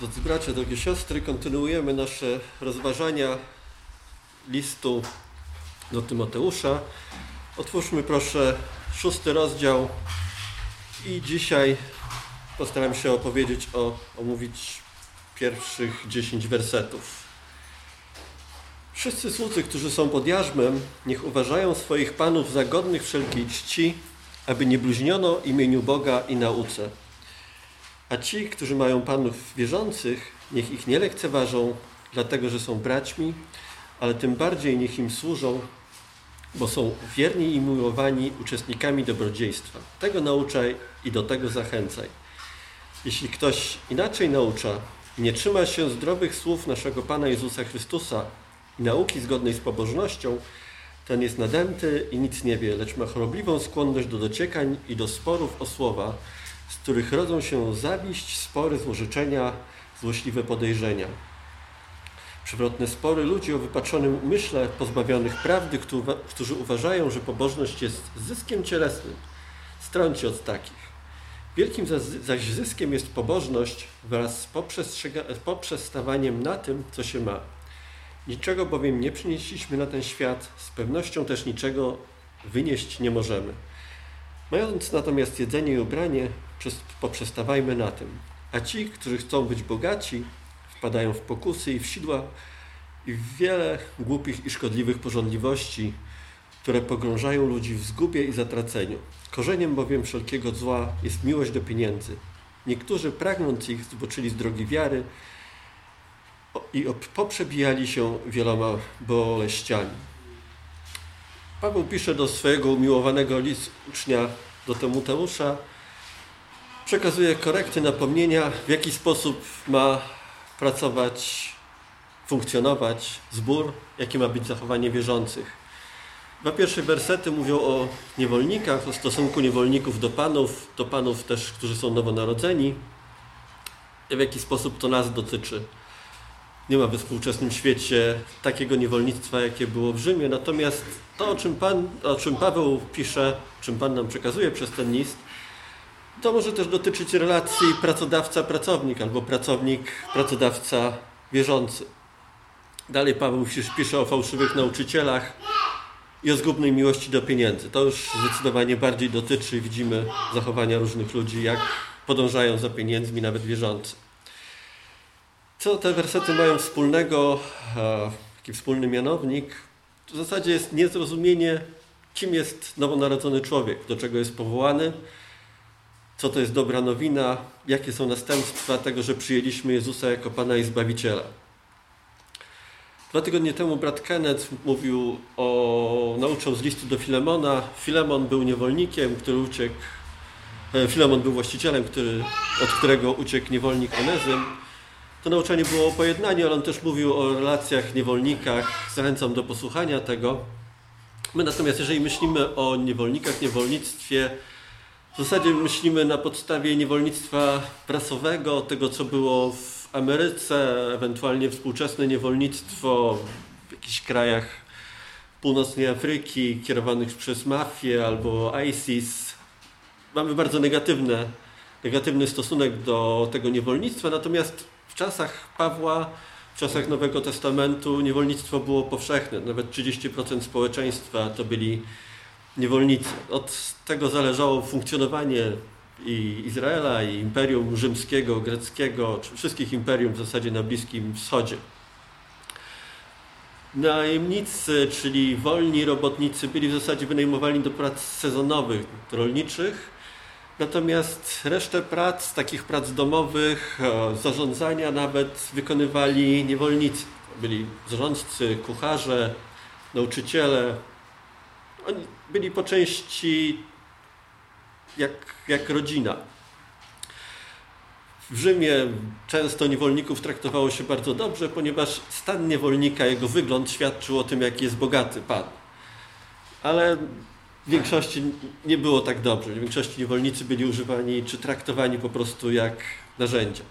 Drodzy bracia, drogie siostry, kontynuujemy nasze rozważania listu do Tymoteusza. Otwórzmy proszę szósty rozdział i dzisiaj postaram się opowiedzieć o, omówić pierwszych dziesięć wersetów. Wszyscy słudzy, którzy są pod jarzmem, niech uważają swoich panów za godnych wszelkiej czci, aby nie bluźniono imieniu Boga i nauce. A ci, którzy mają panów wierzących, niech ich nie lekceważą, dlatego że są braćmi, ale tym bardziej niech im służą, bo są wierni i miłowani uczestnikami dobrodziejstwa. Tego nauczaj i do tego zachęcaj. Jeśli ktoś inaczej naucza, nie trzyma się zdrowych słów naszego Pana Jezusa Chrystusa i nauki zgodnej z pobożnością, ten jest nadęty i nic nie wie, lecz ma chorobliwą skłonność do dociekań i do sporów o słowa, z których rodzą się zawiść, spory, złożyczenia, złośliwe podejrzenia. Przewrotne spory ludzi o wypaczonym umyśle, pozbawionych prawdy, którzy uważają, że pobożność jest zyskiem cielesnym. Strącie od takich. Wielkim zaś zyskiem jest pobożność wraz z poprzestawaniem na tym, co się ma. Niczego bowiem nie przynieśliśmy na ten świat, z pewnością też niczego wynieść nie możemy. Mając natomiast jedzenie i ubranie, poprzestawajmy na tym. A ci, którzy chcą być bogaci, wpadają w pokusy i w sidła i w wiele głupich i szkodliwych porządliwości, które pogrążają ludzi w zgubie i zatraceniu. Korzeniem bowiem wszelkiego zła jest miłość do pieniędzy. Niektórzy pragnąc ich zboczyli z drogi wiary i poprzebijali się wieloma boleściami. Paweł pisze do swojego umiłowanego list ucznia do Tymoteusza, przekazuje korekty, napomnienia, w jaki sposób ma pracować, funkcjonować zbór, jakie ma być zachowanie wierzących. Dwa pierwsze wersety mówią o niewolnikach, o stosunku niewolników do panów, do panów też, którzy są nowonarodzeni, i w jaki sposób to nas dotyczy. Nie ma we współczesnym świecie takiego niewolnictwa, jakie było w Rzymie. Natomiast to, o czym, Pan, o czym Paweł pisze, czym Pan nam przekazuje przez ten list, to może też dotyczyć relacji pracodawca-pracownik albo pracownik-pracodawca wierzący. Dalej Paweł pisze o fałszywych nauczycielach i o zgubnej miłości do pieniędzy. To już zdecydowanie bardziej dotyczy, widzimy zachowania różnych ludzi, jak podążają za pieniędzmi, nawet wierzący. Co te wersety mają wspólnego, jaki wspólny mianownik? w zasadzie jest niezrozumienie, kim jest nowonarodzony człowiek, do czego jest powołany, co to jest dobra nowina, jakie są następstwa tego, że przyjęliśmy Jezusa jako Pana i Zbawiciela. Dwa tygodnie temu brat Kenneth mówił o, nauczał z listu do Filemona. Filemon był niewolnikiem, który uciekł, e, Filemon był właścicielem, który, od którego uciekł niewolnik Onezym. To nauczanie było o pojednaniu, ale on też mówił o relacjach, niewolnikach. Zachęcam do posłuchania tego. My natomiast, jeżeli myślimy o niewolnikach, niewolnictwie, w zasadzie myślimy na podstawie niewolnictwa prasowego, tego co było w Ameryce, ewentualnie współczesne niewolnictwo w jakichś krajach północnej Afryki kierowanych przez mafię albo ISIS. Mamy bardzo negatywne, negatywny stosunek do tego niewolnictwa, natomiast w czasach Pawła, w czasach Nowego Testamentu niewolnictwo było powszechne. Nawet 30% społeczeństwa to byli niewolnicy. Od tego zależało funkcjonowanie i Izraela, i Imperium Rzymskiego, Greckiego, czy wszystkich imperium w zasadzie na Bliskim Wschodzie. Najemnicy, czyli wolni robotnicy, byli w zasadzie wynajmowani do prac sezonowych, rolniczych, natomiast resztę prac, takich prac domowych, e, zarządzania nawet wykonywali niewolnicy. Byli zarządcy, kucharze, nauczyciele, oni byli po części jak, jak rodzina. W Rzymie często niewolników traktowało się bardzo dobrze, ponieważ stan niewolnika, jego wygląd świadczył o tym, jaki jest bogaty pan. Ale w większości nie było tak dobrze. W większości niewolnicy byli używani czy traktowani po prostu jak narzędzia.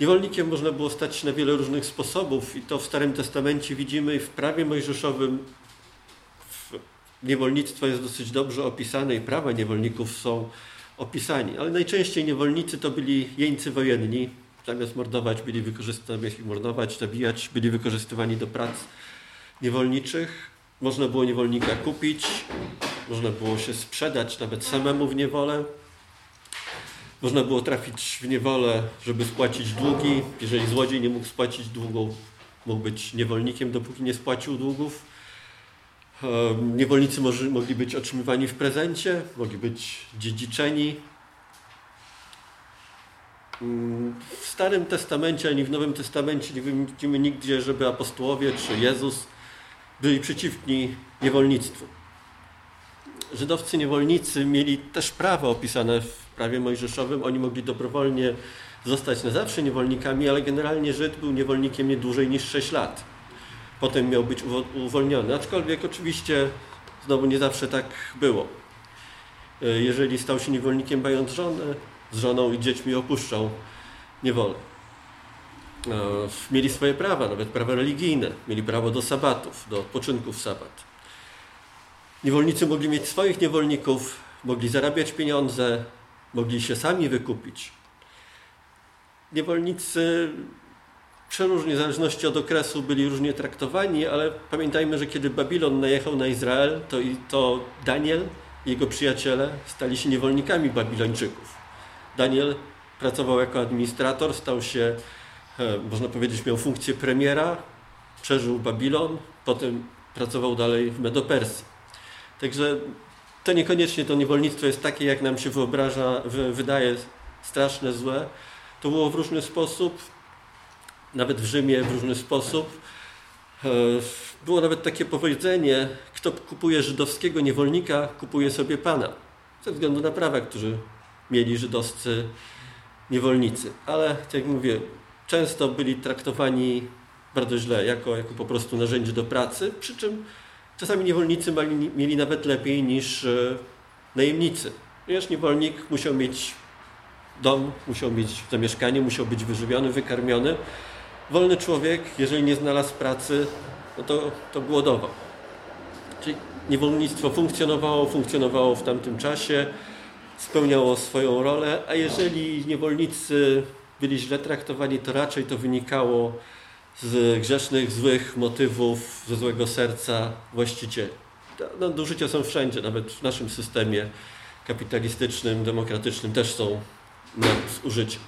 Niewolnikiem można było stać się na wiele różnych sposobów i to w Starym Testamencie widzimy i w prawie mojżeszowym niewolnictwo jest dosyć dobrze opisane i prawa niewolników są opisani, ale najczęściej niewolnicy to byli jeńcy wojenni, zamiast mordować byli wykorzystywani, mordować, zabijać, byli wykorzystywani do prac niewolniczych. Można było niewolnika kupić, można było się sprzedać nawet samemu w niewolę. Można było trafić w niewolę, żeby spłacić długi. Jeżeli złodziej nie mógł spłacić długu, mógł być niewolnikiem, dopóki nie spłacił długów. Niewolnicy mogli być otrzymywani w prezencie, mogli być dziedziczeni. Mm, w Starym Testamencie ani w Nowym Testamencie nie widzimy nigdzie, żeby apostołowie czy Jezus byli przeciwni niewolnictwu. Żydowscy niewolnicy mieli też prawo opisane w prawie mojżeszowym. Oni mogli dobrowolnie zostać na zawsze niewolnikami, ale generalnie Żyd był niewolnikiem nie dłużej niż 6 lat. Potem miał być uwolniony, aczkolwiek oczywiście znowu nie zawsze tak było. E, jeżeli stał się niewolnikiem mając żonę, z żoną i dziećmi opuszczał niewolę. E, mieli swoje prawa, nawet prawa religijne. Mieli prawo do sabatów, do odpoczynku w sabat. Niewolnicy mogli mieć swoich niewolników, mogli zarabiać pieniądze, mogli się sami wykupić. Niewolnicy przeróżnie, w zależności od okresu, byli różnie traktowani, ale pamiętajmy, że kiedy Babilon najechał na Izrael, to, to Daniel i jego przyjaciele stali się niewolnikami Babilończyków. Daniel pracował jako administrator, stał się, e, można powiedzieć, miał funkcję premiera, przeżył Babilon, potem pracował dalej w Medopersji. Także to niekoniecznie to niewolnictwo jest takie, jak nam się wyobraża, wydaje straszne, złe. To było w różny sposób, nawet w Rzymie w różny sposób. E, było nawet takie powiedzenie, kto kupuje żydowskiego niewolnika, kupuje sobie pana. Ze względu na prawa, którzy mieli żydowscy niewolnicy. Ale, tak jak mówię, często byli traktowani bardzo źle, jako, jako po prostu narzędzie do pracy, przy czym czasami niewolnicy mieli, mieli nawet lepiej niż e, najemnicy. Ponieważ niewolnik musiał mieć dom, musiał mieć zamieszkanie, musiał być wyżywiony, wykarmiony. Wolny człowiek, jeżeli nie znalazł pracy, no to, to głodował. Czyli niewolnictwo funkcjonowało, funkcjonowało w tamtym czasie spełniało swoją rolę, a jeżeli niewolnicy byli źle traktowani, to raczej to wynikało z grzesznych, złych motywów, ze złego serca właścicieli. Nadużycia są wszędzie, nawet w naszym systemie kapitalistycznym, demokratycznym też są nadużycia.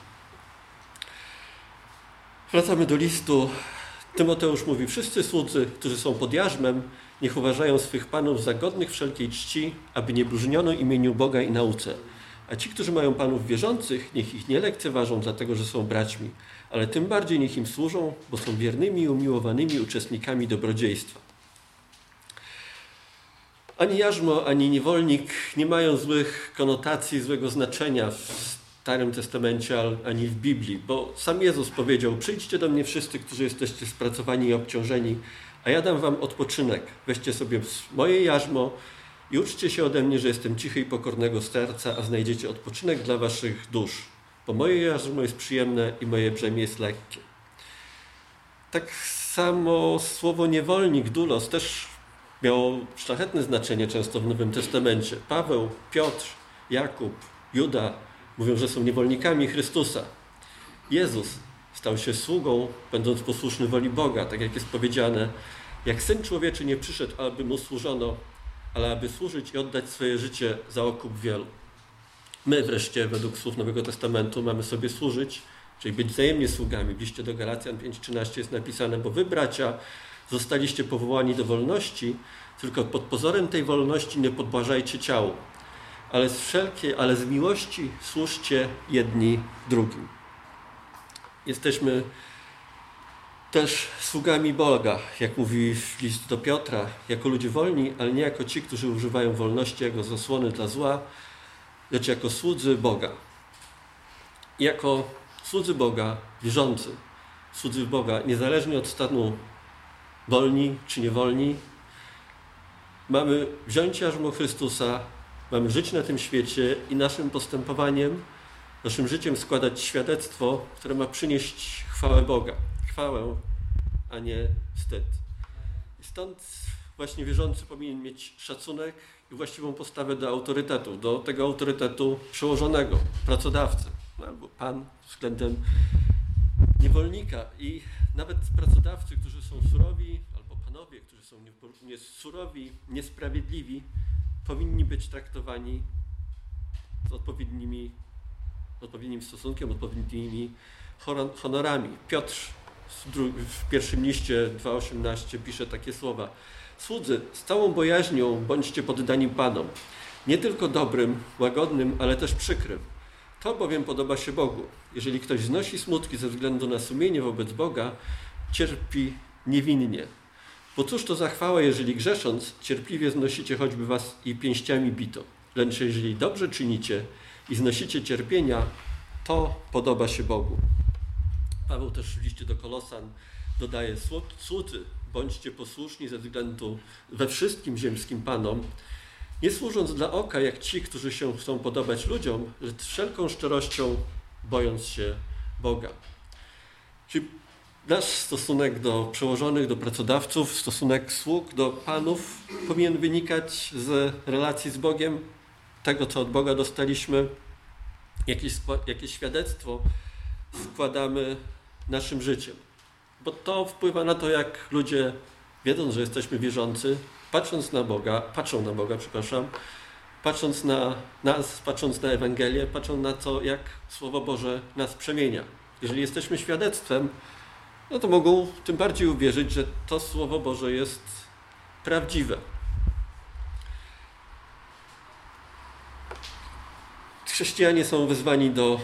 Wracamy do listu. Tymoteusz mówi, wszyscy słudzy, którzy są pod jarzmem, niech uważają swych panów za godnych wszelkiej czci, aby nie bluźniono imieniu Boga i nauce. A ci, którzy mają panów wierzących, niech ich nie lekceważą, dlatego że są braćmi, ale tym bardziej niech im służą, bo są wiernymi i umiłowanymi uczestnikami dobrodziejstwa. Ani jarzmo, ani niewolnik nie mają złych konotacji, złego znaczenia w Starym Testamencie, ani w Biblii, bo sam Jezus powiedział: Przyjdźcie do mnie wszyscy, którzy jesteście spracowani i obciążeni, a ja dam wam odpoczynek. Weźcie sobie moje jarzmo i uczcie się ode mnie, że jestem cichy i pokornego serca, a znajdziecie odpoczynek dla waszych dusz. Bo moje jarzmo jest przyjemne i moje brzemię jest lekkie. Tak samo słowo niewolnik, dulos, też miało szlachetne znaczenie często w Nowym Testamencie. Paweł, Piotr, Jakub, Juda mówią, że są niewolnikami Chrystusa. Jezus stał się sługą, będąc posłuszny woli Boga, tak jak jest powiedziane, jak Syn Człowieczy nie przyszedł, aby Mu służono, ale aby służyć i oddać swoje życie za okup wielu. My wreszcie, według słów Nowego Testamentu, mamy sobie służyć, czyli być wzajemnie sługami. W liście do Galacjan 5.13 jest napisane, bo wy, bracia, zostaliście powołani do wolności, tylko pod pozorem tej wolności nie podbłażajcie ciału, ale z wszelkiej, ale z miłości służcie jedni drugim. Jesteśmy też sługami Boga, jak mówi list do Piotra, jako ludzie wolni, ale nie jako ci, którzy używają wolności jako zasłony dla zła, lecz jako słudzy Boga. Jako słudzy Boga, wierzący, słudzy Boga, niezależnie od stanu wolni czy niewolni, mamy wziąć jarzmo Chrystusa, mamy żyć na tym świecie i naszym postępowaniem, naszym życiem składać świadectwo, które ma przynieść chwałę Boga chwałę, a nie wstyd. I stąd właśnie wierzący powinien mieć szacunek i właściwą postawę do autorytetu, do tego autorytetu przełożonego, pracodawcy, no, albo pan względem niewolnika i nawet pracodawcy, którzy są surowi, albo panowie, którzy są nie, surowi, niesprawiedliwi, powinni być traktowani z odpowiednimi, odpowiednim stosunkiem, odpowiednimi honorami. Piotr w pierwszym liście 2.18 pisze takie słowa. Słudzy, z całą bojaźnią bądźcie poddani Panom, nie tylko dobrym, łagodnym, ale też przykrym. To bowiem podoba się Bogu. Jeżeli ktoś znosi smutki ze względu na sumienie wobec Boga, cierpi niewinnie. Bo cóż to za chwała, jeżeli grzesząc, cierpliwie znosicie choćby was i pięściami bito. Lecz jeżeli dobrze czynicie i znosicie cierpienia, to podoba się Bogu. Paweł też w liście do Kolosan dodaje, słudzy, bądźcie posłuszni ze względu we wszystkim ziemskim Panom, nie służąc dla oka, jak ci, którzy się chcą podobać ludziom, lecz wszelką szczerością bojąc się Boga. Czyli nasz stosunek do przełożonych, do pracodawców, stosunek sług do panów powinien wynikać z relacji z Bogiem, tego, co od Boga dostaliśmy, jakieś, jakieś świadectwo składamy naszym życiem. Bo to wpływa na to, jak ludzie, wiedząc, że jesteśmy wierzący, patrząc na Boga, patrzą na Boga, przepraszam, patrząc na nas, patrząc na Ewangelię, patrzą na to, jak Słowo Boże nas przemienia. Jeżeli jesteśmy świadectwem, no to mogą tym bardziej uwierzyć, że to Słowo Boże jest prawdziwe. Chrześcijanie są wezwani do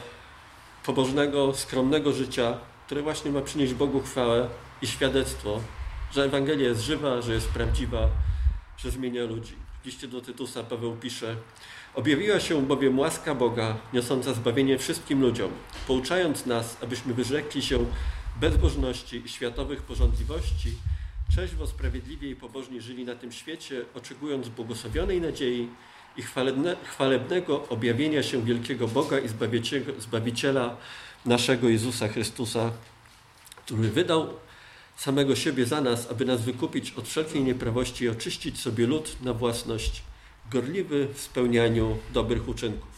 pobożnego, skromnego życia, które właśnie ma przynieść Bogu chwałę i świadectwo, że Ewangelia jest żywa, że jest prawdziwa, że zmienia ludzi. W liście do Tytusa Paweł pisze Objawiła się bowiem łaska Boga, niosąca zbawienie wszystkim ludziom, pouczając nas, abyśmy wyrzekli się bezbożności i światowych porządliwości, trzeźwo, sprawiedliwie i pobożnie żyli na tym świecie, oczekując błogosławionej nadziei i chwalebnego objawienia się wielkiego Boga i Zbawiciela naszego Jezusa Chrystusa, który wydał samego siebie za nas, aby nas wykupić od wszelkiej nieprawości i oczyścić sobie lud na własność, gorliwy w spełnianiu dobrych uczynków.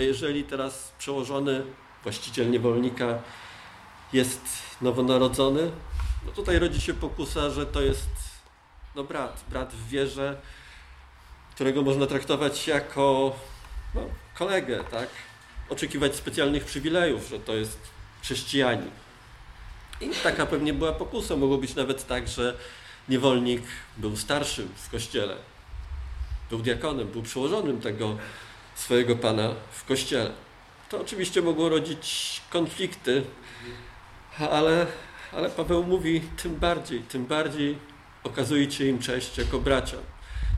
A jeżeli teraz przełożony właściciel niewolnika jest nowonarodzony, no tutaj rodzi się pokusa, że to jest no brat, brat w wierze, którego można traktować jako no, kolegę, tak? Oczekiwać specjalnych przywilejów, że to jest chrześcijanin. I taka pewnie była pokusa. Mogło być nawet tak, że niewolnik był starszym w kościele, był diakonem, był przełożonym tego swojego pana w kościele. To oczywiście mogło rodzić konflikty, ale, ale Paweł mówi tym bardziej, tym bardziej okazujcie im cześć jako bracia.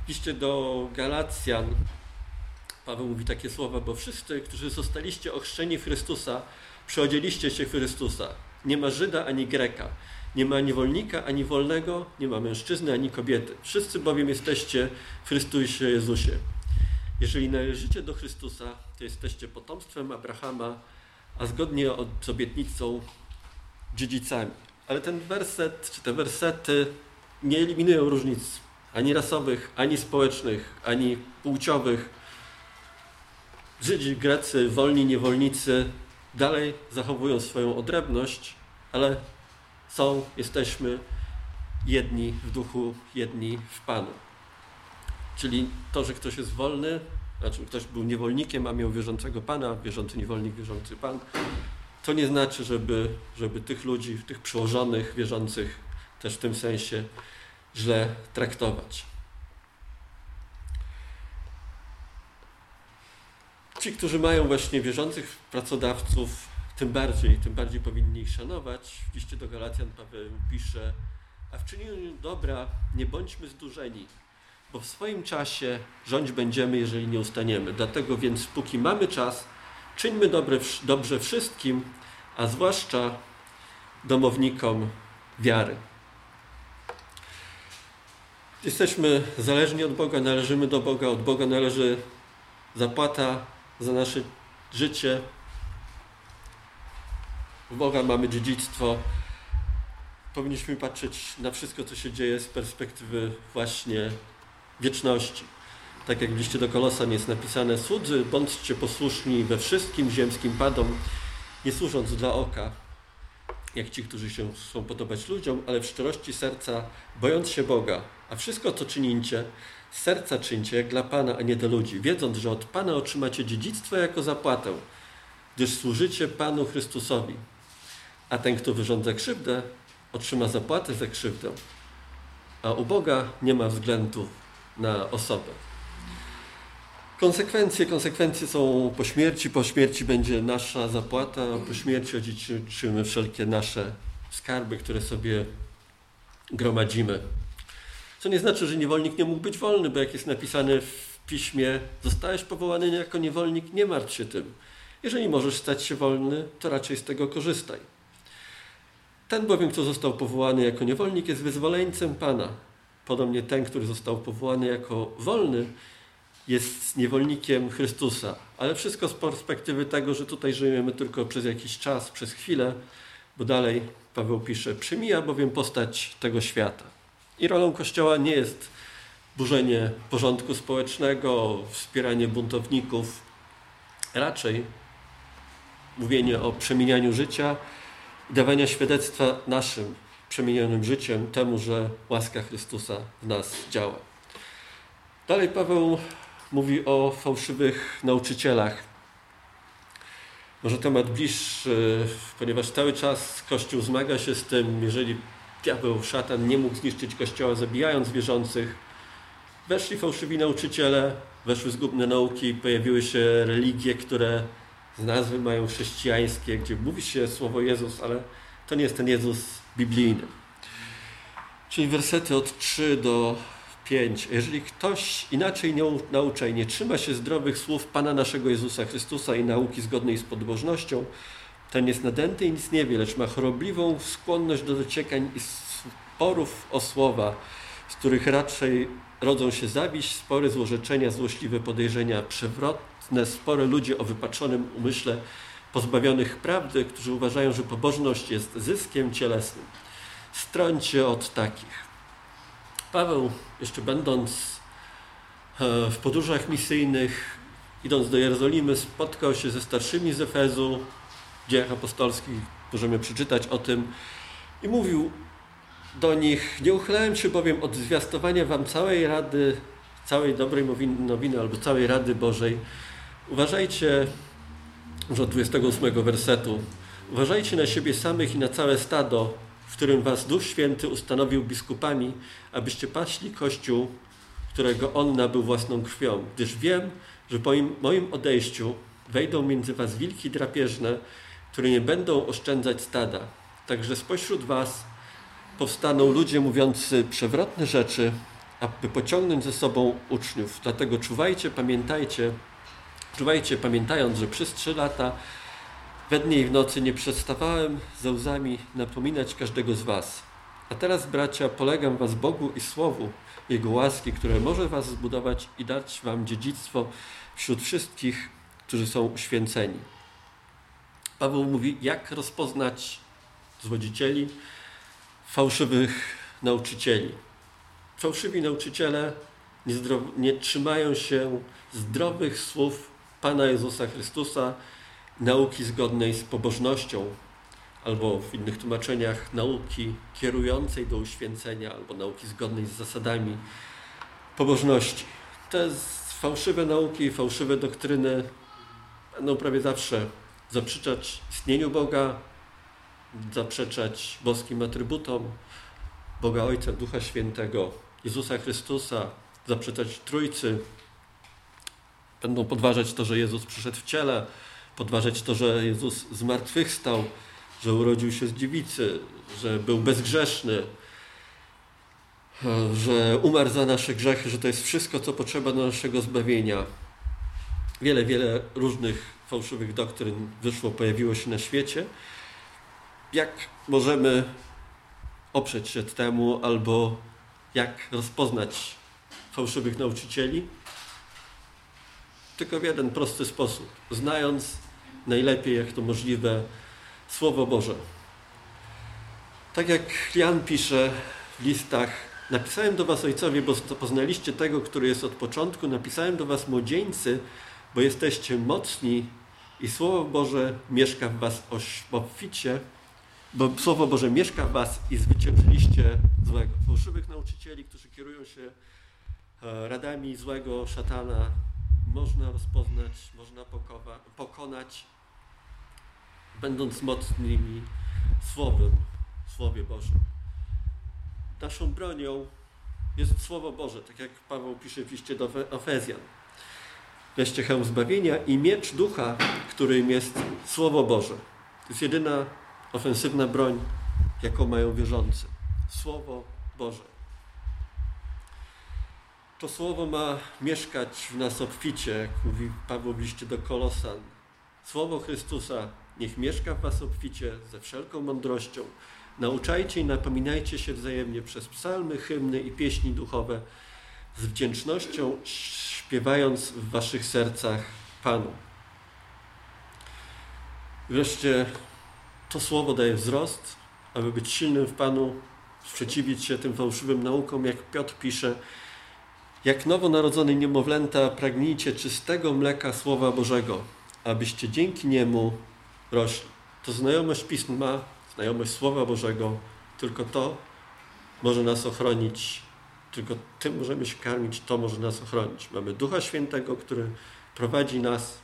Piszcie do Galacjan, Paweł mówi takie słowa, bo wszyscy, którzy zostaliście ochrzczeni w Chrystusa, przeodzieliście się Chrystusa. Nie ma Żyda ani Greka, nie ma niewolnika ani wolnego, nie ma mężczyzny ani kobiety. Wszyscy bowiem jesteście w Chrystusie Jezusie. Jeżeli należycie do Chrystusa, to jesteście potomstwem Abrahama, a zgodnie z obietnicą dziedzicami. Ale ten werset, czy te wersety nie eliminują różnic ani rasowych, ani społecznych, ani płciowych. Żydzi, Grecy, wolni, niewolnicy dalej zachowują swoją odrębność, ale są, jesteśmy jedni w duchu, jedni w Panu. Czyli to, że ktoś jest wolny, znaczy ktoś był niewolnikiem, a miał wierzącego Pana, wierzący niewolnik, wierzący Pan, to nie znaczy, żeby, żeby tych ludzi, tych przełożonych, wierzących też w tym sensie źle traktować. Ci, którzy mają właśnie wierzących pracodawców, tym bardziej, tym bardziej powinni ich szanować. W liście do Galacjan Paweł pisze, a w czynieniu dobra nie bądźmy zdurzeni, bo w swoim czasie rządź będziemy, jeżeli nie ustaniemy. Dlatego więc, póki mamy czas, czyńmy dobre, dobrze wszystkim, a zwłaszcza domownikom wiary. Jesteśmy zależni od Boga, należymy do Boga, od Boga należy zapłata za nasze życie. W Boga mamy dziedzictwo. Powinniśmy patrzeć na wszystko, co się dzieje z perspektywy właśnie wieczności. Tak jak w liście do Kolosan jest napisane, słudzy, bądźcie posłuszni we wszystkim ziemskim padom, nie służąc dla oka, jak ci, którzy się chcą podobać ludziom, ale w szczerości serca, bojąc się Boga. A wszystko, co czynicie, serca czyńcie jak dla Pana, a nie dla ludzi, wiedząc, że od Pana otrzymacie dziedzictwo jako zapłatę, gdyż służycie Panu Chrystusowi. A ten, kto wyrządza krzywdę, otrzyma zapłatę za krzywdę, a u Boga nie ma względu na osobę. Konsekwencje, konsekwencje są po śmierci. Po śmierci będzie nasza zapłata, po śmierci odziedziczymy wszelkie nasze skarby, które sobie gromadzimy. Co nie znaczy, że niewolnik nie mógł być wolny, bo jak jest napisane w piśmie, zostałeś powołany jako niewolnik, nie martw się tym. Jeżeli możesz stać się wolny, to raczej z tego korzystaj. Ten bowiem, kto został powołany jako niewolnik, jest wyzwoleńcem Pana. Podobnie ten, który został powołany jako wolny, jest niewolnikiem Chrystusa. Ale wszystko z perspektywy tego, że tutaj żyjemy tylko przez jakiś czas, przez chwilę, bo dalej Paweł pisze, przymija bowiem postać tego świata. I rolą Kościoła nie jest burzenie porządku społecznego, wspieranie buntowników, raczej mówienie o przemienianiu życia dawania świadectwa naszym przemienionym życiem, temu, że łaska Chrystusa w nas działa. Dalej Paweł mówi o fałszywych nauczycielach. Może temat bliższy, ponieważ cały czas Kościół zmaga się z tym, jeżeli diabeł, szatan nie mógł zniszczyć Kościoła zabijając wierzących, weszli fałszywi nauczyciele, weszły zgubne nauki, pojawiły się religie, które z nazwy mają chrześcijańskie, gdzie mówi się słowo Jezus, ale to nie jest ten Jezus biblijny. Czyli wersety od 3 do 5. Jeżeli ktoś inaczej nie naucza i nie trzyma się zdrowych słów Pana naszego Jezusa Chrystusa i nauki zgodnej z podbożnością, ten jest nadęty i nic nie wie, lecz ma chorobliwą skłonność do dociekań i sporów o słowa, z których raczej rodzą się zawiść, spory, złorzeczenia, złośliwe podejrzenia, przewrotne spory ludzi o wypaczonym umyśle, pozbawionych prawdy, którzy uważają, że pobożność jest zyskiem cielesnym. Strońcie od takich. Paweł, jeszcze będąc e, w podróżach misyjnych, idąc do Jerozolimy, spotkał się ze starszymi z Efezu, w dziejach apostolskich. Możemy przeczytać o tym, i mówił do nich, nie uchylałem się bowiem od zwiastowania wam całej rady, całej dobrej nowiny albo całej rady Bożej. Uważajcie, już od 28 wersetu, uważajcie na siebie samych i na całe stado, którym was Duch Święty ustanowił biskupami, abyście paśli Kościół, którego On nabył własną krwią. Gdyż wiem, że po moim odejściu wejdą między was wilki drapieżne, które nie będą oszczędzać stada. Także spośród was powstaną ludzie mówiący przewrotne rzeczy, aby pociągnąć ze sobą uczniów. Dlatego czuwajcie, pamiętajcie, czuwajcie, pamiętając, że przez trzy lata we dnie i w nocy nie przestawałem ze łzami napominać każdego z was. A teraz, bracia, polegam was Bogu i Słowu Jego łaski, które może was zbudować i dać wam dziedzictwo wśród wszystkich, którzy są uświęceni. Paweł mówi, jak rozpoznać zwodzicieli, fałszywych nauczycieli. Fałszywi nauczyciele nie, nie trzymają się zdrowych słów Pana Jezusa Chrystusa, nauki zgodnej z pobożnością, albo w innych tłumaczeniach nauki kierującej do uświęcenia, albo nauki zgodnej z zasadami pobożności. Te fałszywe nauki, fałszywe doktryny będą prawie zawsze zaprzeczać istnieniu Boga, zaprzeczać boskim atrybutom Boga Ojca, Ducha Świętego, Jezusa Chrystusa, zaprzeczać Trójcy. Będą podważać to, że Jezus przyszedł w ciele, podważać to, że Jezus zmartwychwstał, że urodził się z dziewicy, że był bezgrzeszny, że umarł za nasze grzechy, że to jest wszystko, co potrzeba do naszego zbawienia. Wiele, wiele różnych fałszywych doktryn wyszło, pojawiło się na świecie. Jak możemy oprzeć się temu, albo jak rozpoznać fałszywych nauczycieli? Tylko w jeden prosty sposób. Znając najlepiej, jak to możliwe, Słowo Boże. Tak jak Jan pisze w listach, napisałem do was ojcowie, bo poznaliście tego, który jest od początku, napisałem do was młodzieńcy, bo jesteście mocni i Słowo Boże mieszka w was obficie, bo Słowo Boże mieszka w was i zwyciężyliście złego. Fałszywych nauczycieli, którzy kierują się e, radami złego szatana, można rozpoznać, można pokonać, będąc mocnymi Słowem, Słowie Bożym. Naszą bronią jest Słowo Boże, tak jak Paweł pisze w liście do Efezjan. Weźcie hełm zbawienia i miecz ducha, którym jest Słowo Boże. To jest jedyna ofensywna broń, jaką mają wierzący. Słowo Boże. To słowo ma mieszkać w nas obficie, jak mówi Paweł w liście do Kolosan. Słowo Chrystusa niech mieszka w was obficie ze wszelką mądrością. Nauczajcie i napominajcie się wzajemnie przez psalmy, hymny i pieśni duchowe z wdzięcznością śpiewając w waszych sercach Panu. Wreszcie to słowo daje wzrost, aby być silnym w Panu, sprzeciwić się tym fałszywym naukom, jak Piotr pisze, jak nowonarodzone niemowlęta pragnijcie czystego mleka Słowa Bożego, abyście dzięki niemu rośli. To znajomość Pisma, znajomość Słowa Bożego, tylko to może nas ochronić, tylko tym możemy się karmić, to może nas ochronić. Mamy Ducha Świętego, który prowadzi nas,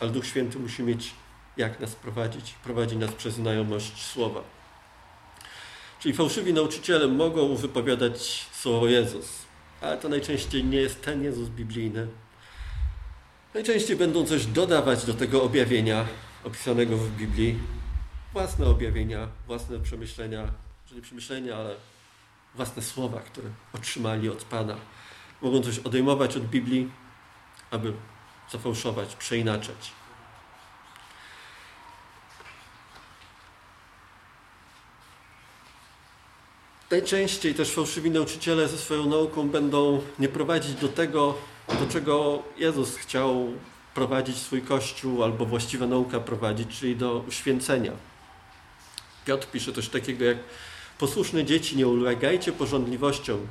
ale Duch Święty musi mieć jak nas prowadzić. Prowadzi nas przez znajomość Słowa. Czyli fałszywi nauczyciele mogą wypowiadać Słowo Jezus, ale to najczęściej nie jest ten Jezus biblijny. Najczęściej będą coś dodawać do tego objawienia opisanego w Biblii. Własne objawienia, własne przemyślenia, czyli przemyślenia, ale własne słowa, które otrzymali od Pana. Mogą coś odejmować od Biblii, aby zafałszować, przeinaczać. Najczęściej też fałszywi nauczyciele ze swoją nauką będą nie prowadzić do tego, do czego Jezus chciał prowadzić swój Kościół, albo właściwa nauka prowadzić, czyli do uświęcenia. Piotr pisze coś takiego jak posłuszne dzieci, nie ulegajcie porządliwościom,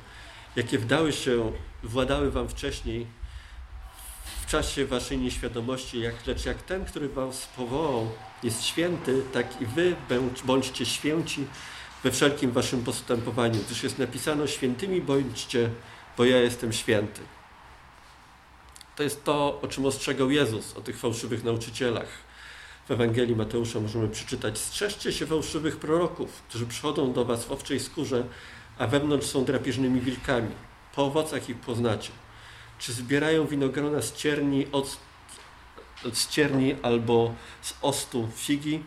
jakie wdały się, władały wam wcześniej w czasie waszej nieświadomości, jak, lecz jak ten, który was powołał, jest święty, tak i wy bądźcie święci we wszelkim waszym postępowaniu, gdyż jest napisano świętymi bądźcie, bo ja jestem święty. To jest to, o czym ostrzegał Jezus, o tych fałszywych nauczycielach. W Ewangelii Mateusza możemy przeczytać: Strzeżcie się fałszywych proroków, którzy przychodzą do was w owczej skórze, a wewnątrz są drapieżnymi wilkami. Po owocach ich poznacie. Czy zbierają winogrona z cierni, od, z cierni albo z ostu figi?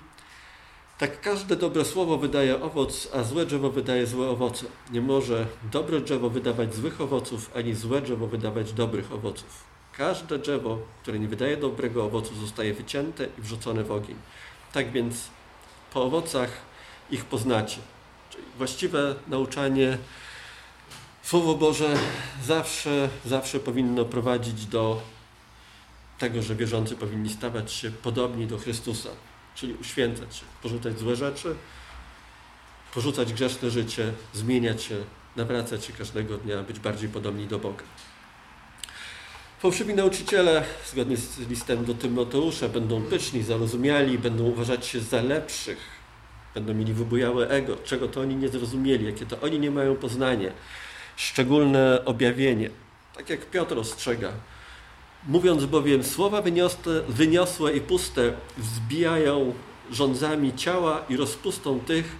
Tak każde dobre słowo wydaje owoc, a złe drzewo wydaje złe owoce. Nie może dobre drzewo wydawać złych owoców, ani złe drzewo wydawać dobrych owoców. Każde drzewo, które nie wydaje dobrego owocu, zostaje wycięte i wrzucone w ogień. Tak więc po owocach ich poznacie. Czyli właściwe nauczanie, Słowo Boże zawsze, zawsze powinno prowadzić do tego, że wierzący powinni stawać się podobni do Chrystusa czyli uświęcać się, porzucać złe rzeczy, porzucać grzeszne życie, zmieniać się, nawracać się każdego dnia, być bardziej podobni do Boga. Fałszywi nauczyciele, zgodnie z listem do Tymoteusza, będą pyczni, zarozumiali, będą uważać się za lepszych, będą mieli wybujałe ego, czego to oni nie zrozumieli, jakie to oni nie mają poznanie, szczególne objawienie. Tak jak Piotr ostrzega, Mówiąc bowiem, słowa wyniosłe, wyniosłe i puste wzbijają rządzami ciała i rozpustą tych,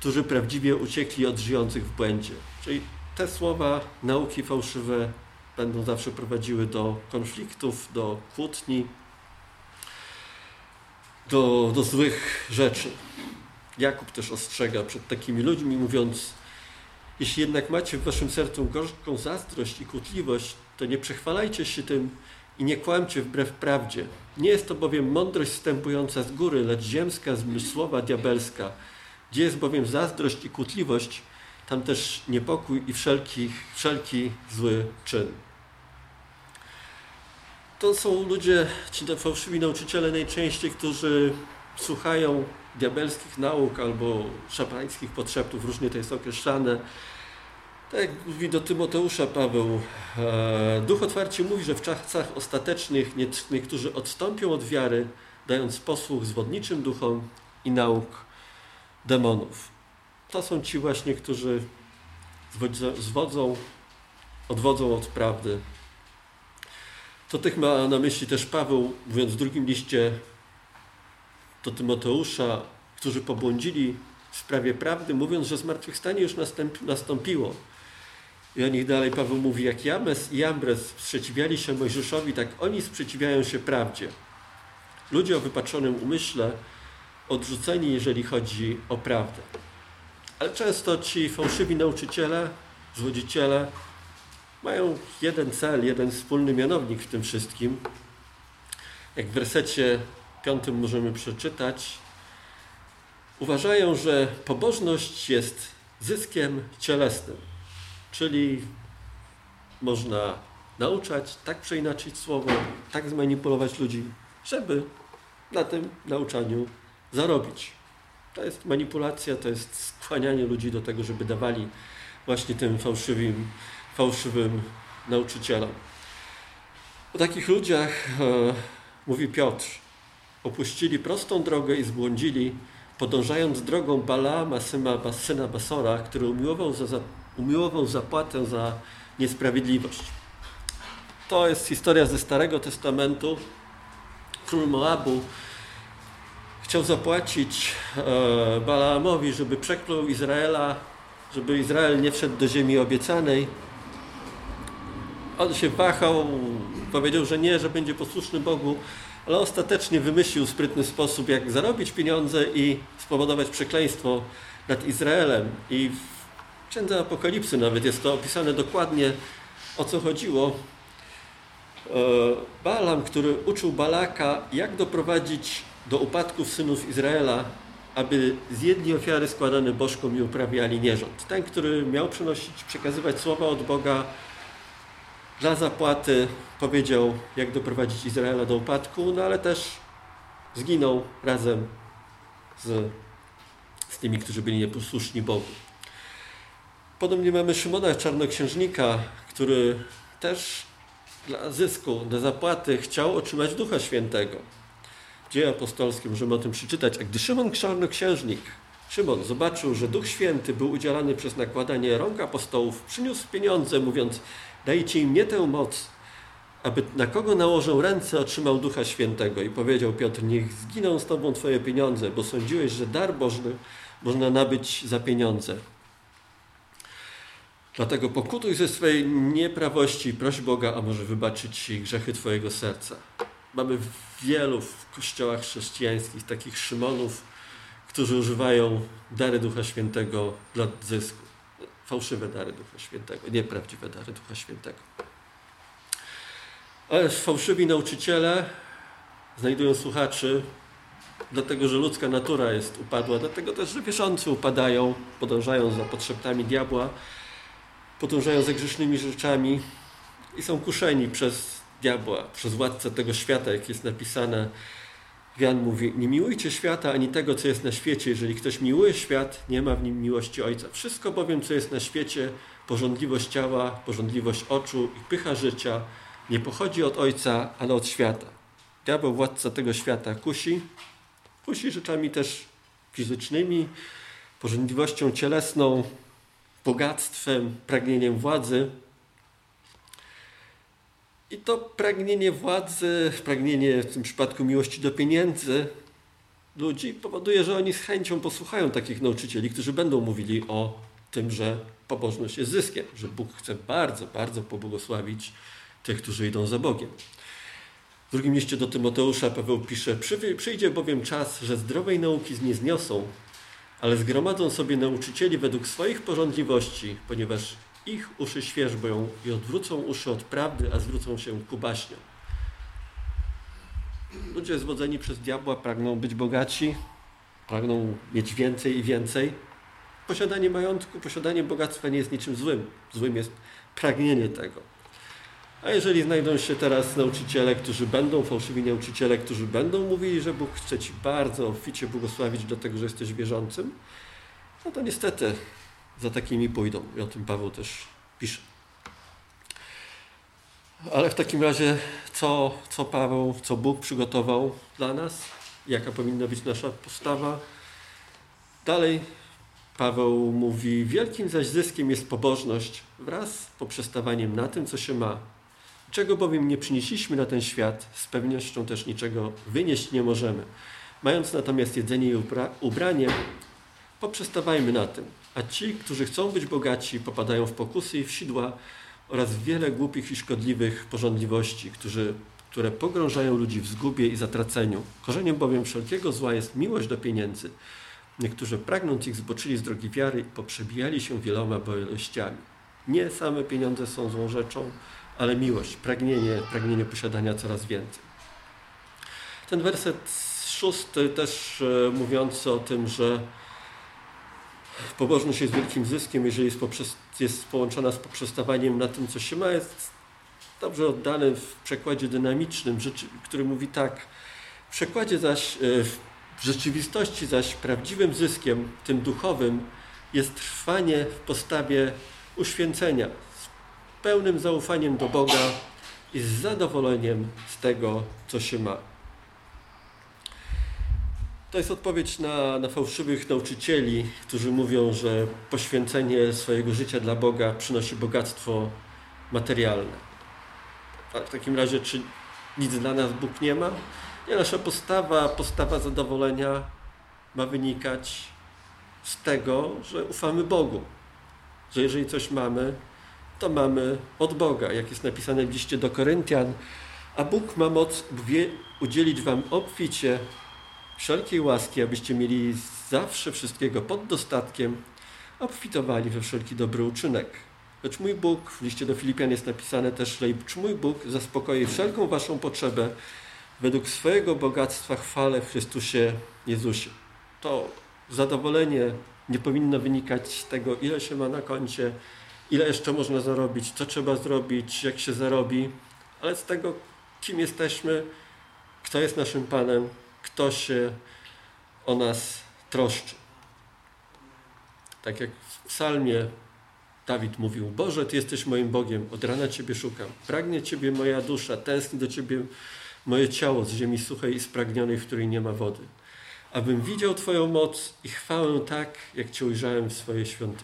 którzy prawdziwie uciekli od żyjących w błędzie. Czyli te słowa, nauki fałszywe będą zawsze prowadziły do konfliktów, do kłótni, do, do złych rzeczy. Jakub też ostrzega przed takimi ludźmi, mówiąc: Jeśli jednak macie w waszym sercu gorzką zazdrość i kłótliwość, to nie przechwalajcie się tym i nie kłamcie wbrew prawdzie. Nie jest to bowiem mądrość wstępująca z góry, lecz ziemska, zmysłowa, diabelska. Gdzie jest bowiem zazdrość i kłótliwość, tam też niepokój i wszelki, wszelki zły czyn. To są ludzie, ci fałszywi nauczyciele najczęściej, którzy słuchają diabelskich nauk albo szatańskich podszeptów, różnie to jest określane, tak jak mówi do Tymoteusza Paweł, e, Duch otwarcie mówi, że w czasach ostatecznych niektórzy odstąpią od wiary, dając posłuch zwodniczym duchom i nauk demonów. To są ci właśnie, którzy zwodzą, odwodzą od prawdy. To tych ma na myśli też Paweł, mówiąc w drugim liście do Tymoteusza, którzy pobłądzili w sprawie prawdy, mówiąc, że zmartwychwstanie już nastąpiło. I o nich dalej Paweł mówi, jak James i Jambres sprzeciwiali się Mojżeszowi, tak oni sprzeciwiają się prawdzie. Ludzie o wypaczonym umyśle, odrzuceni, jeżeli chodzi o prawdę. Ale często ci fałszywi nauczyciele, zwodziciele mają jeden cel, jeden wspólny mianownik w tym wszystkim. Jak w wersecie piątym możemy przeczytać, uważają, że pobożność jest zyskiem cielesnym, czyli można nauczać, tak przeinaczyć słowo, tak zmanipulować ludzi, żeby na tym nauczaniu zarobić. To jest manipulacja, to jest skłanianie ludzi do tego, żeby dawali właśnie tym fałszywym, fałszywym nauczycielom. O takich ludziach e, mówi Piotr. Opuścili prostą drogę i zbłądzili, podążając drogą Balaama, syna, syna Basora, który umiłował, za, umiłował zapłatę za niesprawiedliwość. To jest historia ze Starego Testamentu. Król Moabu chciał zapłacić e, Balaamowi, żeby przeklął Izraela, żeby Izrael nie wszedł do ziemi obiecanej. On się wahał, powiedział, że nie, że będzie posłuszny Bogu, ale ostatecznie wymyślił sprytny sposób, jak zarobić pieniądze i spowodować przekleństwo nad Izraelem. I Księdze Apokalipsy nawet jest to opisane dokładnie, o co chodziło. E, Balam, który uczył Balaka, jak doprowadzić do upadków synów Izraela, aby zjedli ofiary składane bożkom i uprawiali nierząd. Ten, który miał przynosić, przekazywać słowa od Boga dla zapłaty, powiedział, jak doprowadzić Izraela do upadku, no ale też zginął razem z, z tymi, którzy byli nieposłuszni Bogu. Podobnie mamy Szymona Czarnoksiężnika, który też dla zysku, dla zapłaty chciał otrzymać Ducha Świętego dzieje apostolskie możemy o tym przeczytać. A gdy Szymon Czarnoksiężnik, Szymon zobaczył, że Duch Święty był udzielany przez nakładanie rąk apostołów, przyniósł pieniądze, mówiąc, dajcie im nie tę moc, aby na kogo nałożę ręce, otrzymał Ducha Świętego. I powiedział Piotr, niech zginą z Tobą Twoje pieniądze, bo sądziłeś, że dar Bożny można nabyć za pieniądze. Dlatego pokutuj ze swej nieprawości i proś Boga, a może wybaczyć Ci grzechy Twojego serca. Mamy wielu w kościołach chrześcijańskich takich Szymonów, którzy używają dary Ducha Świętego dla zysku. Fałszywe dary Ducha Świętego, nieprawdziwe dary Ducha Świętego. Ale fałszywi nauczyciele znajdują słuchaczy, dlatego że ludzka natura jest upadła, dlatego też, że wierzący upadają, podążają za potrzebami diabła, podążają za grzesznymi rzeczami i są kuszeni przez diabła, przez władcę tego świata, jak jest napisane. Jan mówi, nie miłujcie świata ani tego, co jest na świecie. Jeżeli ktoś miłuje świat, nie ma w nim miłości Ojca. Wszystko bowiem, co jest na świecie, porządliwość ciała, porządliwość oczu i pycha życia, nie pochodzi od Ojca, ale od świata. Diabeł, władca tego świata, kusi, kusi rzeczami też fizycznymi, porządliwością cielesną, bogactwem, pragnieniem władzy, i to pragnienie władzy, pragnienie w tym przypadku miłości do pieniędzy ludzi powoduje, że oni z chęcią posłuchają takich nauczycieli, którzy będą mówili o tym, że pobożność jest zyskiem, że Bóg chce bardzo, bardzo pobłogosławić tych, którzy idą za Bogiem. W drugim liście do Tymoteusza Paweł pisze: Przyjdzie bowiem czas, że zdrowej nauki nie zniosą, ale zgromadzą sobie nauczycieli według swoich porządliwości, ponieważ ich uszy świeżbią i odwrócą uszy od prawdy, a zwrócą się ku baśniom. Ludzie zwodzeni przez diabła pragną być bogaci, pragną mieć więcej i więcej. Posiadanie majątku, posiadanie bogactwa nie jest niczym złym. Złym jest pragnienie tego. A jeżeli znajdą się teraz nauczyciele, którzy będą, fałszywi nauczyciele, którzy będą mówili, że Bóg chce Ci bardzo obficie błogosławić do tego, że jesteś wierzącym, no to niestety za takimi pójdą. I o tym Paweł też pisze. Ale w takim razie, co, co Paweł, co Bóg przygotował dla nas? Jaka powinna być nasza postawa? Dalej Paweł mówi, wielkim zaś zyskiem jest pobożność wraz z poprzestawaniem na tym, co się ma. Czego bowiem nie przynieśliśmy na ten świat, z pewnością też niczego wynieść nie możemy. Mając natomiast jedzenie i ubranie, poprzestawajmy na tym. A ci, którzy chcą być bogaci, popadają w pokusy i w sidła oraz wiele głupich i szkodliwych porządliwości, którzy, które pogrążają ludzi w zgubie i zatraceniu. Korzeniem bowiem wszelkiego zła jest miłość do pieniędzy. Niektórzy pragnąc ich zboczyli z drogi wiary i poprzebijali się wieloma boleściami. Nie same pieniądze są złą rzeczą, ale miłość, pragnienie, pragnienie posiadania coraz więcej. Ten werset szósty też e, mówiący o tym, że pobożność jest wielkim zyskiem, jeżeli jest, poprzez, jest połączona z poprzestawaniem na tym, co się ma, jest dobrze oddany w przekładzie dynamicznym, który mówi tak. W przekładzie zaś, e, w rzeczywistości zaś prawdziwym zyskiem, tym duchowym, jest trwanie w postawie uświęcenia, pełnym zaufaniem do Boga i z zadowoleniem z tego, co się ma. To jest odpowiedź na, na fałszywych nauczycieli, którzy mówią, że poświęcenie swojego życia dla Boga przynosi bogactwo materialne. A w takim razie, czy nic dla nas Bóg nie ma? Nie, nasza postawa, postawa zadowolenia ma wynikać z tego, że ufamy Bogu. Że jeżeli coś mamy, to mamy od Boga, jak jest napisane w liście do Koryntian, a Bóg ma moc udzielić wam obficie wszelkiej łaski, abyście mieli zawsze wszystkiego pod dostatkiem, obfitowali we wszelki dobry uczynek. Lecz mój Bóg, w liście do Filipian jest napisane też, lecz mój Bóg zaspokoi wszelką waszą potrzebę według swojego bogactwa chwale w Chrystusie Jezusie. To zadowolenie nie powinno wynikać z tego, ile się ma na koncie, ile jeszcze można zarobić, co trzeba zrobić, jak się zarobi, ale z tego, kim jesteśmy, kto jest naszym Panem, kto się o nas troszczy. Tak jak w psalmie Dawid mówił, Boże, Ty jesteś moim Bogiem, od rana Ciebie szukam. Pragnie Ciebie moja dusza, tęskni do Ciebie moje ciało z ziemi suchej i spragnionej, w której nie ma wody. Abym widział Twoją moc i chwałę tak, jak Cię ujrzałem w,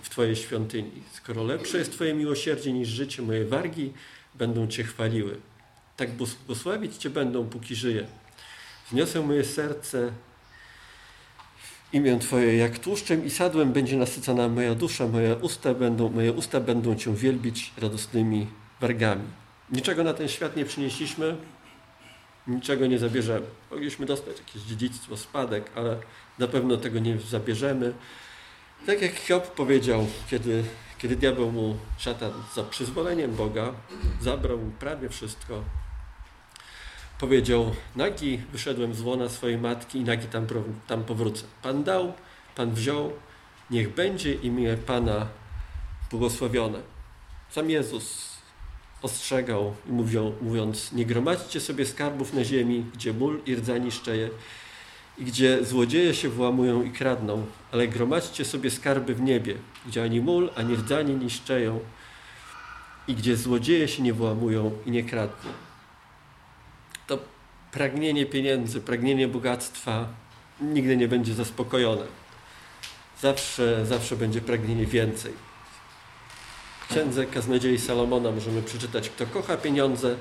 w Twojej świątyni. Skoro lepsze jest Twoje miłosierdzie niż życie, moje wargi będą Cię chwaliły. Tak błogosławić Cię będą, póki żyję. Wniosę moje serce imię Twoje, jak tłuszczem i sadłem będzie nasycona moja dusza, moje usta będą, moje usta będą Cię wielbić radosnymi wargami. Niczego na ten świat nie przynieśliśmy, niczego nie zabierzemy. Mogliśmy dostać jakieś dziedzictwo, spadek, ale na pewno tego nie zabierzemy. Tak jak Hiob powiedział, kiedy, kiedy diabeł mu szatan za przyzwoleniem Boga zabrał prawie wszystko, powiedział, nagi wyszedłem z łona swojej matki i nagi tam, tam powrócę. Pan dał, Pan wziął, niech będzie imię Pana błogosławione. Sam Jezus ostrzegał, mówią, mówiąc, nie gromadźcie sobie skarbów na ziemi, gdzie mól i rdza niszczeje i gdzie złodzieje się włamują i kradną, ale gromadźcie sobie skarby w niebie, gdzie ani mól, ani rdza nie niszczeją i gdzie złodzieje się nie włamują i nie kradną to pragnienie pieniędzy, pragnienie bogactwa nigdy nie będzie zaspokojone. Zawsze, zawsze będzie pragnienie więcej. Księdze Kaznodziei Salomona możemy przeczytać, kto kocha pieniądze,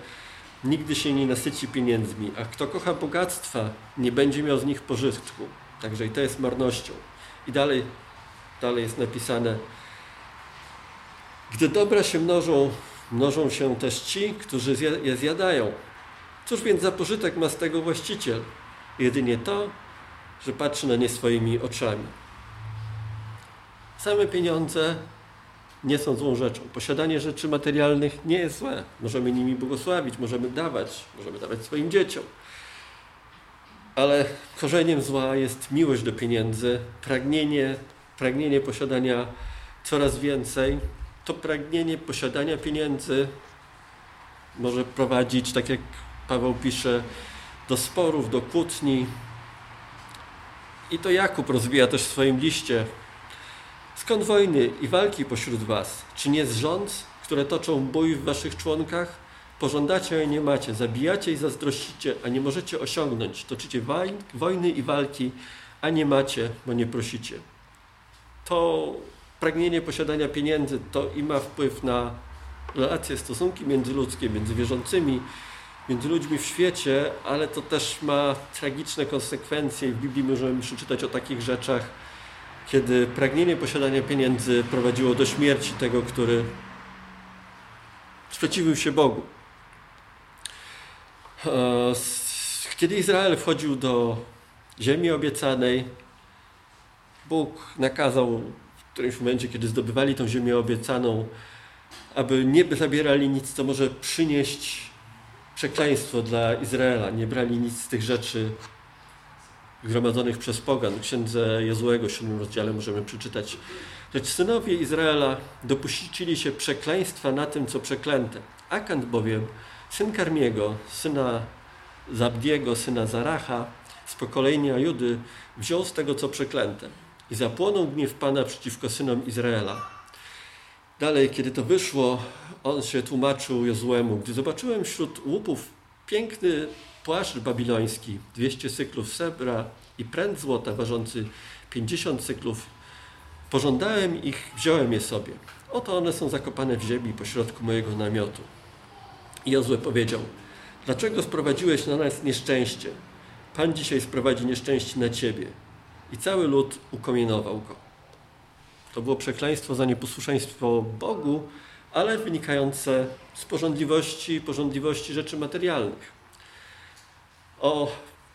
nigdy się nie nasyci pieniędzmi, a kto kocha bogactwa, nie będzie miał z nich pożytku. Także i to jest marnością. I dalej, dalej jest napisane, gdy dobra się mnożą, mnożą się też ci, którzy je zjadają. Cóż więc za pożytek ma z tego właściciel? Jedynie to, że patrzy na nie swoimi oczami. Same pieniądze nie są złą rzeczą. Posiadanie rzeczy materialnych nie jest złe. Możemy nimi błogosławić, możemy dawać, możemy dawać swoim dzieciom. Ale korzeniem zła jest miłość do pieniędzy, pragnienie, pragnienie posiadania coraz więcej. To pragnienie posiadania pieniędzy może prowadzić, tak jak Paweł pisze do sporów, do kłótni. I to Jakub rozwija też w swoim liście. Skąd wojny i walki pośród was? Czy nie z rząd, które toczą bój w waszych członkach? Pożądacie, a nie macie, zabijacie i zazdrościcie, a nie możecie osiągnąć. Toczycie wojny i walki, a nie macie, bo nie prosicie. to pragnienie posiadania pieniędzy to i ma wpływ na relacje, stosunki międzyludzkie, między wierzącymi, między ludźmi w świecie, ale to też ma tragiczne konsekwencje. W Biblii możemy przeczytać o takich rzeczach, kiedy pragnienie posiadania pieniędzy prowadziło do śmierci tego, który sprzeciwił się Bogu. E, kiedy Izrael wchodził do ziemi obiecanej, Bóg nakazał w którymś momencie, kiedy zdobywali tą ziemię obiecaną, aby nie zabierali nic, co może przynieść przekleństwo dla Izraela. Nie brali nic z tych rzeczy zgromadzonych przez pogan. W księdze Jozłego, w siódmym rozdziale możemy przeczytać. Lecz synowie Izraela dopuścili się przekleństwa na tym, co przeklęte. Akant bowiem, syn Karmiego, syna Zabdiego, syna Zaracha, z pokolenia Judy, wziął z tego, co przeklęte. I zapłonął gniew Pana przeciwko synom Izraela. Dalej, kiedy to wyszło, on się tłumaczył Jozłemu. Gdy zobaczyłem wśród łupów piękny płaszcz babiloński, 200 cyklów srebra i pręt złota ważący 50 cyklów, pożądałem ich, wziąłem je sobie. Oto one są zakopane w ziemi pośrodku mojego namiotu. I Jozue powiedział, dlaczego sprowadziłeś na nas nieszczęście? Pan dzisiaj sprowadzi nieszczęście na ciebie. I cały lud ukomienował go. To było przekleństwo za nieposłuszeństwo Bogu, ale wynikające z porządliwości, porządliwości rzeczy materialnych. O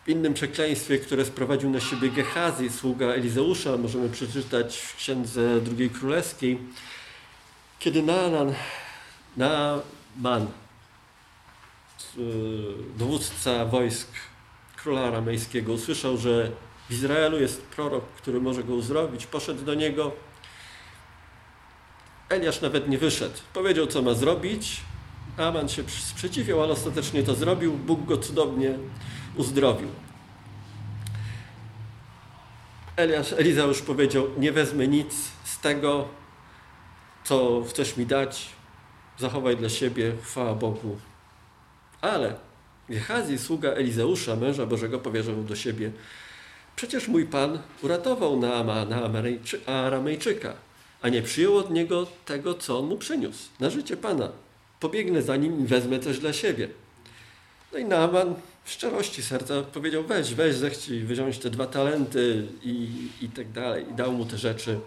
innym przekleństwie, które sprowadził na siebie Gehazi, sługa Elizeusza, możemy przeczytać w Księdze II Królewskiej, kiedy Naaman, Naaman dowódca wojsk króla aramejskiego, usłyszał, że w Izraelu jest prorok, który może go uzdrowić, poszedł do niego, Eliasz nawet nie wyszedł. Powiedział, co ma zrobić. Aman się sprzeciwiał, ale ostatecznie to zrobił. Bóg go cudownie uzdrowił. Eliasz, Elizeusz powiedział, nie wezmę nic z tego, co chcesz mi dać. Zachowaj dla siebie, chwała Bogu. Ale Gehazi, sługa Elizeusza, męża Bożego, powierzył do siebie, przecież mój Pan uratował Naamana, Aramejczyka a nie przyjął od niego tego, co on mu przyniósł, na życie Pana. Pobiegnę za nim i wezmę coś dla siebie. No i Naaman w szczerości serca powiedział, weź, weź, zechci wziąć te dwa talenty i, i tak dalej. I dał mu te rzeczy.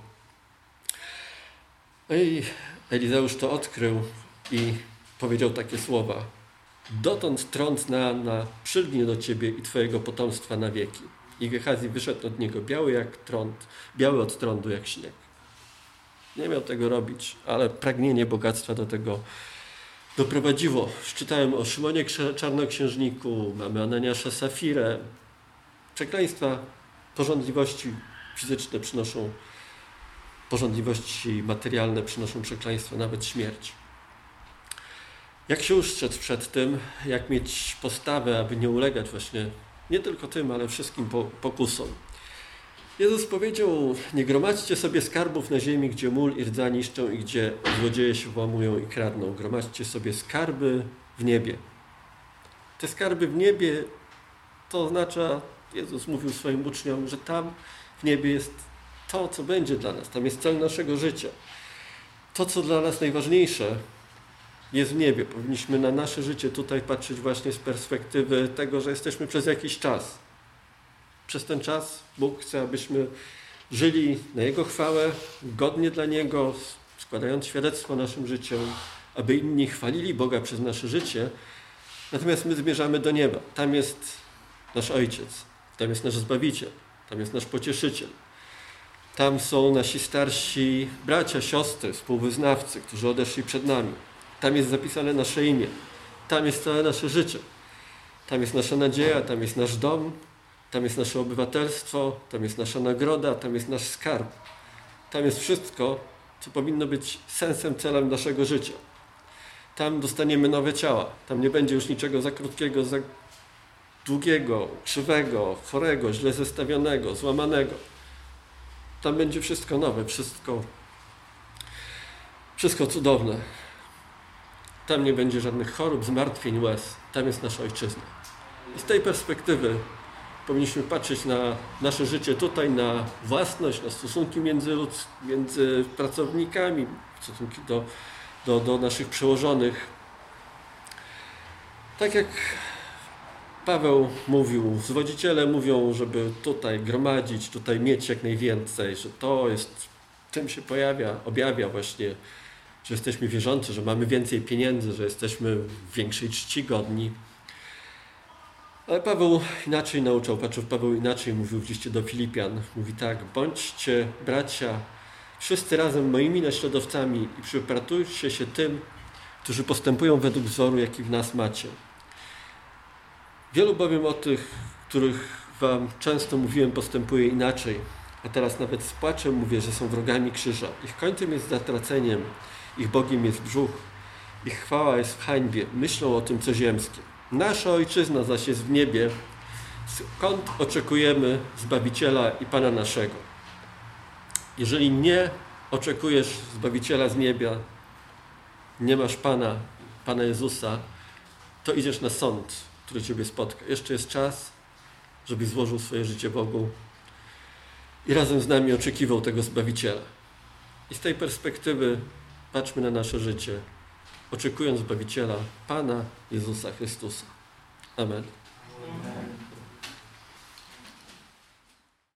No i Elizeusz to odkrył i powiedział takie słowa. Dotąd trąd na, na przylgnie do ciebie i twojego potomstwa na wieki. I Gehazi wyszedł od niego biały jak trąd, biały od trądu jak śnieg. Nie miał tego robić, ale pragnienie bogactwa do tego doprowadziło. Czytałem o Szymonie Czarnoksiężniku, mamy Ananiasza Safirę. Przekleństwa, porządliwości fizyczne przynoszą, porządliwości materialne przynoszą przekleństwo, nawet śmierć. Jak się ustrzec przed tym, jak mieć postawę, aby nie ulegać właśnie nie tylko tym, ale wszystkim pokusom. Jezus powiedział, nie gromadźcie sobie skarbów na ziemi, gdzie mól i rdza niszczą i gdzie złodzieje się włamują i kradną. Gromadźcie sobie skarby w niebie. Te skarby w niebie to oznacza, Jezus mówił swoim uczniom, że tam w niebie jest to, co będzie dla nas. Tam jest cel naszego życia. To, co dla nas najważniejsze, jest w niebie. Powinniśmy na nasze życie tutaj patrzeć właśnie z perspektywy tego, że jesteśmy przez jakiś czas przez ten czas Bóg chce, abyśmy żyli na Jego chwałę, godnie dla Niego, składając świadectwo naszym życiem, aby inni chwalili Boga przez nasze życie. Natomiast my zmierzamy do nieba. Tam jest nasz Ojciec, tam jest nasz Zbawiciel, tam jest nasz Pocieszyciel. Tam są nasi starsi bracia, siostry, współwyznawcy, którzy odeszli przed nami. Tam jest zapisane nasze imię. Tam jest całe nasze życie. Tam jest nasza nadzieja, tam jest nasz dom, tam jest nasze obywatelstwo, tam jest nasza nagroda, tam jest nasz skarb. Tam jest wszystko, co powinno być sensem, celem naszego życia. Tam dostaniemy nowe ciała. Tam nie będzie już niczego za krótkiego, za długiego, krzywego, chorego, źle zestawionego, złamanego. Tam będzie wszystko nowe, wszystko, wszystko cudowne. Tam nie będzie żadnych chorób, zmartwień, łez. Tam jest nasza ojczyzna. I z tej perspektywy powinniśmy patrzeć na nasze życie tutaj, na własność, na stosunki między, ludz- między pracownikami, stosunki do, do, do naszych przełożonych. Tak jak Paweł mówił, zwodziciele mówią, żeby tutaj gromadzić, tutaj mieć jak najwięcej, że to jest, tym się pojawia, objawia właśnie, że jesteśmy wierzący, że mamy więcej pieniędzy, że jesteśmy większej czcigodni. Ale Paweł inaczej nauczał, patrzył, Paweł inaczej mówił w liście do Filipian. Mówi tak, bądźcie bracia, wszyscy razem moimi naśladowcami i przypatrujcie się tym, którzy postępują według wzoru, jaki w nas macie. Wielu bowiem o tych, których wam często mówiłem, postępuje inaczej, a teraz nawet z płaczem mówię, że są wrogami krzyża. Ich końcem jest zatraceniem, ich Bogiem jest brzuch, ich chwała jest w hańbie, myślą o tym, co ziemskie. Nasza ojczyzna zaś jest w niebie, skąd oczekujemy Zbawiciela i Pana naszego. Jeżeli nie oczekujesz Zbawiciela z nieba, nie masz Pana, Pana Jezusa, to idziesz na sąd, który Ciebie spotka. Jeszcze jest czas, żebyś złożył swoje życie Bogu i razem z nami oczekiwał tego Zbawiciela. I z tej perspektywy patrzmy na nasze życie, oczekując Zbawiciela, Pana Jezusa Chrystusa. Amen. Amen.